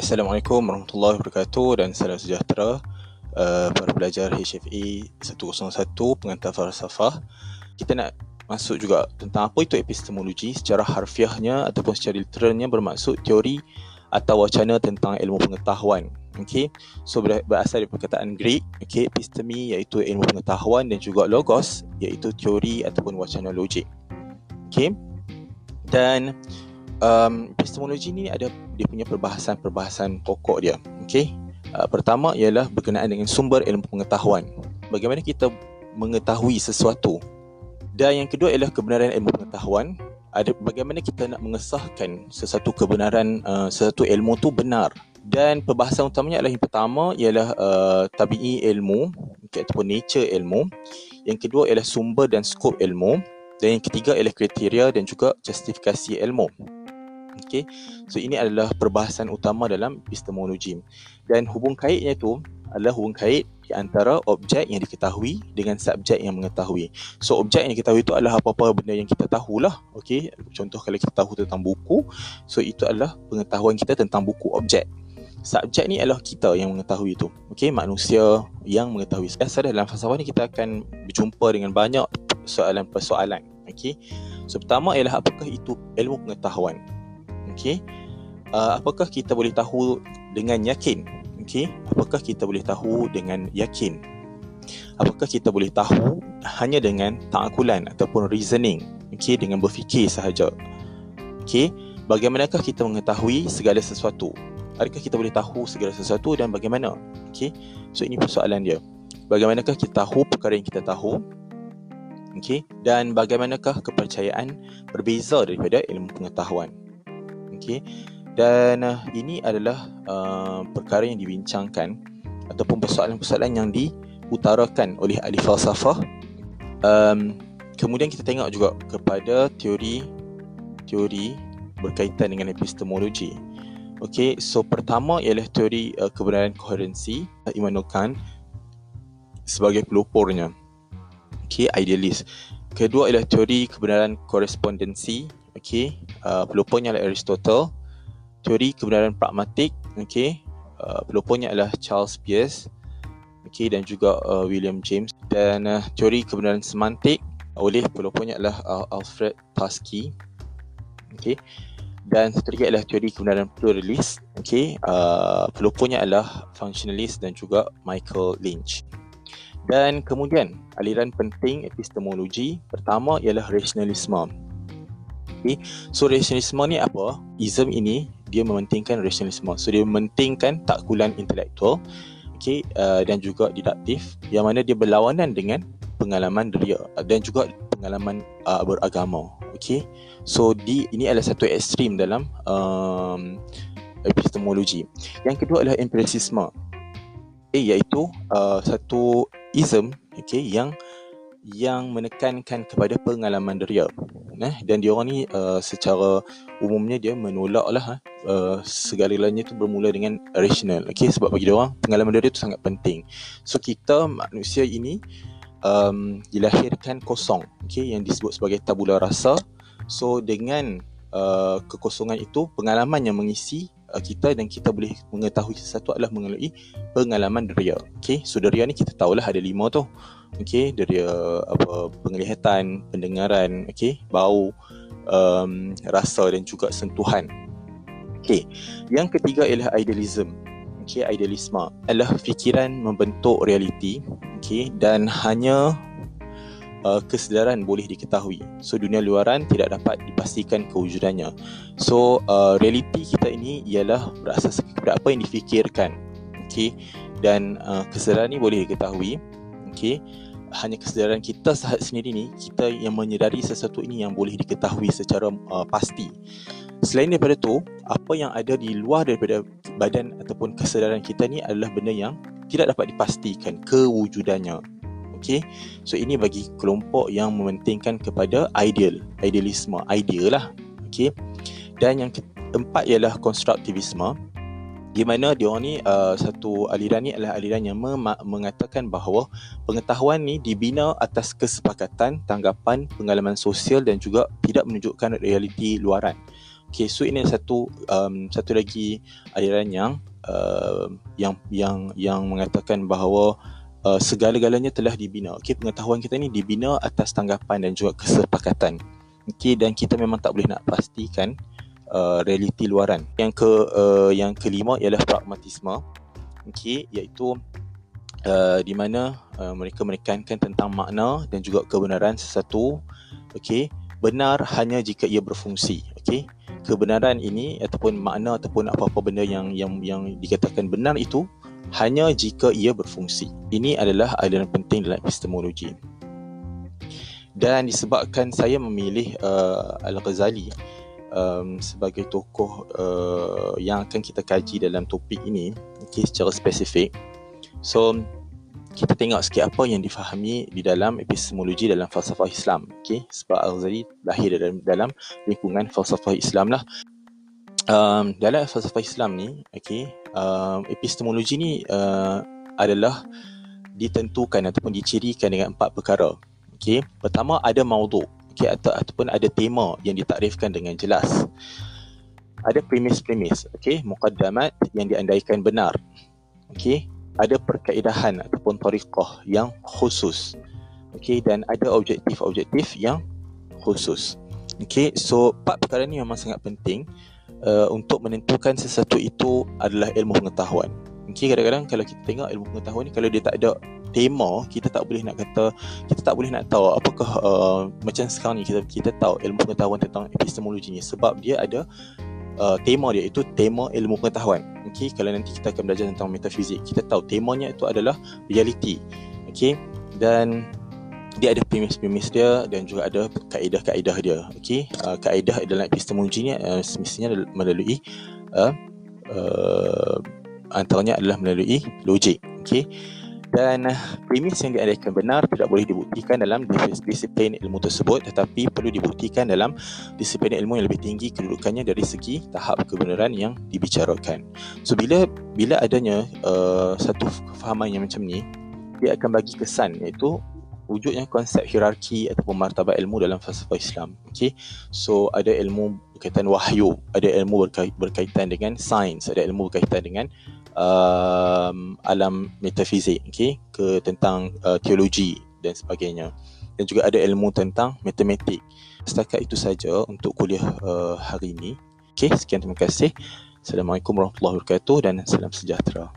Assalamualaikum warahmatullahi wabarakatuh dan salam sejahtera uh, para pelajar HFA 101 pengantar falsafah. Kita nak masuk juga tentang apa itu epistemologi secara harfiahnya ataupun secara literalnya bermaksud teori atau wacana tentang ilmu pengetahuan. Okay. So berasal dari perkataan Greek, okay, epistemi iaitu ilmu pengetahuan dan juga logos iaitu teori ataupun wacana logik. Okay. Dan um, epistemologi ni ada dia punya perbahasan-perbahasan pokok dia. Okey. Uh, pertama ialah berkenaan dengan sumber ilmu pengetahuan. Bagaimana kita mengetahui sesuatu. Dan yang kedua ialah kebenaran ilmu pengetahuan. Ada bagaimana kita nak mengesahkan sesuatu kebenaran uh, sesuatu ilmu tu benar. Dan perbahasan utamanya adalah yang pertama ialah uh, tabi'i ilmu okay, ataupun nature ilmu. Yang kedua ialah sumber dan skop ilmu. Dan yang ketiga ialah kriteria dan juga justifikasi ilmu. Okay. So ini adalah perbahasan utama dalam epistemologi. Dan hubung kaitnya tu adalah hubung kait di antara objek yang diketahui dengan subjek yang mengetahui. So objek yang diketahui itu adalah apa-apa benda yang kita tahulah. Okay. Contoh kalau kita tahu tentang buku, so itu adalah pengetahuan kita tentang buku objek. Subjek ni adalah kita yang mengetahui itu. Okay, manusia yang mengetahui. Biasa dalam falsafah ni kita akan berjumpa dengan banyak soalan-persoalan. Okay. So pertama ialah apakah itu ilmu pengetahuan? Okey. Uh, apakah kita boleh tahu dengan yakin? Okey. Apakah kita boleh tahu dengan yakin? Apakah kita boleh tahu hanya dengan taakulan ataupun reasoning? Okey dengan berfikir sahaja. Okey. Bagaimanakah kita mengetahui segala sesuatu? Adakah kita boleh tahu segala sesuatu dan bagaimana? Okey. So ini persoalan dia. Bagaimanakah kita tahu perkara yang kita tahu? Okey. Dan bagaimanakah kepercayaan berbeza daripada ilmu pengetahuan okey dan uh, ini adalah uh, perkara yang dibincangkan ataupun persoalan-persoalan yang diutarakan oleh ahli falsafah. Um, kemudian kita tengok juga kepada teori teori berkaitan dengan epistemologi. Okey so pertama ialah teori uh, kebenaran koherensi uh, Immanuel Kant sebagai pelopornya okey idealis. Kedua ialah teori kebenaran korespondensi. Okey uh, pelopornya adalah Aristotle. Teori kebenaran pragmatik okey uh, pelopornya adalah Charles Peirce okey dan juga uh, William James. Dan uh, teori kebenaran semantik oleh pelopornya adalah uh, Alfred Tarski okey dan lagi adalah teori kebenaran pluralist okey uh, pelopornya adalah functionalist dan juga Michael Lynch. Dan kemudian aliran penting epistemologi pertama ialah rasionalisme Okay. So rasionalisme ni apa? Ism ini dia mementingkan rasionalisme. So dia mementingkan takkulan intelektual okay, uh, dan juga didaktif yang mana dia berlawanan dengan pengalaman deria dan juga pengalaman uh, beragama. Okay. So di ini adalah satu ekstrim dalam um, epistemologi. Yang kedua adalah empirisisme. Okay, iaitu uh, satu ism okay, yang yang menekankan kepada pengalaman deria eh dan dia orang ni uh, secara umumnya dia menolak lah eh, uh, segala-galanya tu bermula dengan rational. Okey sebab bagi dia orang pengalaman dia tu sangat penting. So kita manusia ini um, dilahirkan kosong. Okey yang disebut sebagai tabula rasa. So dengan uh, kekosongan itu pengalaman yang mengisi uh, kita dan kita boleh mengetahui sesuatu adalah melalui pengalaman deria okey so deria ni kita tahulah ada lima tu okey dari apa penglihatan, pendengaran, okey, bau, um, rasa dan juga sentuhan. Okey. Yang ketiga ialah idealism. Okey, idealisme adalah fikiran membentuk realiti, okey, dan hanya uh, kesedaran boleh diketahui. So dunia luaran tidak dapat dipastikan kewujudannya. So uh, realiti kita ini ialah berasas kepada apa yang difikirkan. Okey. Dan uh, kesedaran ini boleh diketahui okay, hanya kesedaran kita sahaja sendiri ni kita yang menyedari sesuatu ini yang boleh diketahui secara uh, pasti. Selain daripada tu apa yang ada di luar daripada badan ataupun kesedaran kita ni adalah benda yang tidak dapat dipastikan kewujudannya. Okey. So ini bagi kelompok yang mementingkan kepada ideal idealisme ideal lah. Okey. Dan yang keempat ialah konstruktivisme di mana dia orang ni uh, satu aliran ni adalah aliran yang mem- mengatakan bahawa pengetahuan ni dibina atas kesepakatan, tanggapan, pengalaman sosial dan juga tidak menunjukkan realiti luaran. Okay, so ini satu um, satu lagi aliran yang uh, yang yang yang mengatakan bahawa uh, segala-galanya telah dibina. Okay, pengetahuan kita ni dibina atas tanggapan dan juga kesepakatan. Okay, dan kita memang tak boleh nak pastikan uh, realiti luaran. Yang ke uh, yang kelima ialah pragmatisme. Okay, iaitu uh, di mana uh, mereka menekankan tentang makna dan juga kebenaran sesuatu. Okay, benar hanya jika ia berfungsi. Okay, kebenaran ini ataupun makna ataupun apa-apa benda yang yang yang dikatakan benar itu hanya jika ia berfungsi. Ini adalah aliran penting dalam epistemologi. Dan disebabkan saya memilih uh, Al-Ghazali um, sebagai tokoh uh, yang akan kita kaji dalam topik ini okay, secara spesifik. So, kita tengok sikit apa yang difahami di dalam epistemologi dalam falsafah Islam. Okay? Sebab Al-Ghazali lahir dalam, dalam lingkungan falsafah Islam lah. Um, dalam falsafah Islam ni, okay, um, epistemologi ni uh, adalah ditentukan ataupun dicirikan dengan empat perkara. Okay? Pertama ada maudhu okay, atau, ataupun ada tema yang ditakrifkan dengan jelas. Ada premis-premis, okay? mukaddamat yang diandaikan benar. Okay? ada perkaedahan ataupun tariqah yang khusus. Okay, dan ada objektif-objektif yang khusus. Okay, so empat perkara ni memang sangat penting uh, untuk menentukan sesuatu itu adalah ilmu pengetahuan. Okay, kadang-kadang kalau kita tengok ilmu pengetahuan ni, kalau dia tak ada tema, kita tak boleh nak kata, kita tak boleh nak tahu apakah uh, macam sekarang ni kita kita tahu ilmu pengetahuan tentang epistemologi ni sebab dia ada uh, tema dia itu tema ilmu pengetahuan. Okey, kalau nanti kita akan belajar tentang metafizik, kita tahu temanya itu adalah reality. Okey, dan dia ada premis-premis dia dan juga ada kaedah-kaedah dia. Okey, uh, kaedah dalam epistemologi ni uh, semestinya melalui uh, uh, antaranya adalah melalui logik. Okey dan premis yang diandaikan benar tidak boleh dibuktikan dalam disiplin ilmu tersebut tetapi perlu dibuktikan dalam disiplin ilmu yang lebih tinggi kedudukannya dari segi tahap kebenaran yang dibicarakan. So bila bila adanya uh, satu kefahaman yang macam ni dia akan bagi kesan iaitu wujudnya konsep hierarki ataupun martabat ilmu dalam falsafah Islam. Okay, so ada ilmu berkaitan wahyu, ada ilmu berkaitan dengan sains, ada ilmu berkaitan dengan um, alam metafizik okay, ke tentang uh, teologi dan sebagainya. Dan juga ada ilmu tentang matematik. Setakat itu saja untuk kuliah uh, hari ini. Okay, sekian terima kasih. Assalamualaikum warahmatullahi wabarakatuh dan salam sejahtera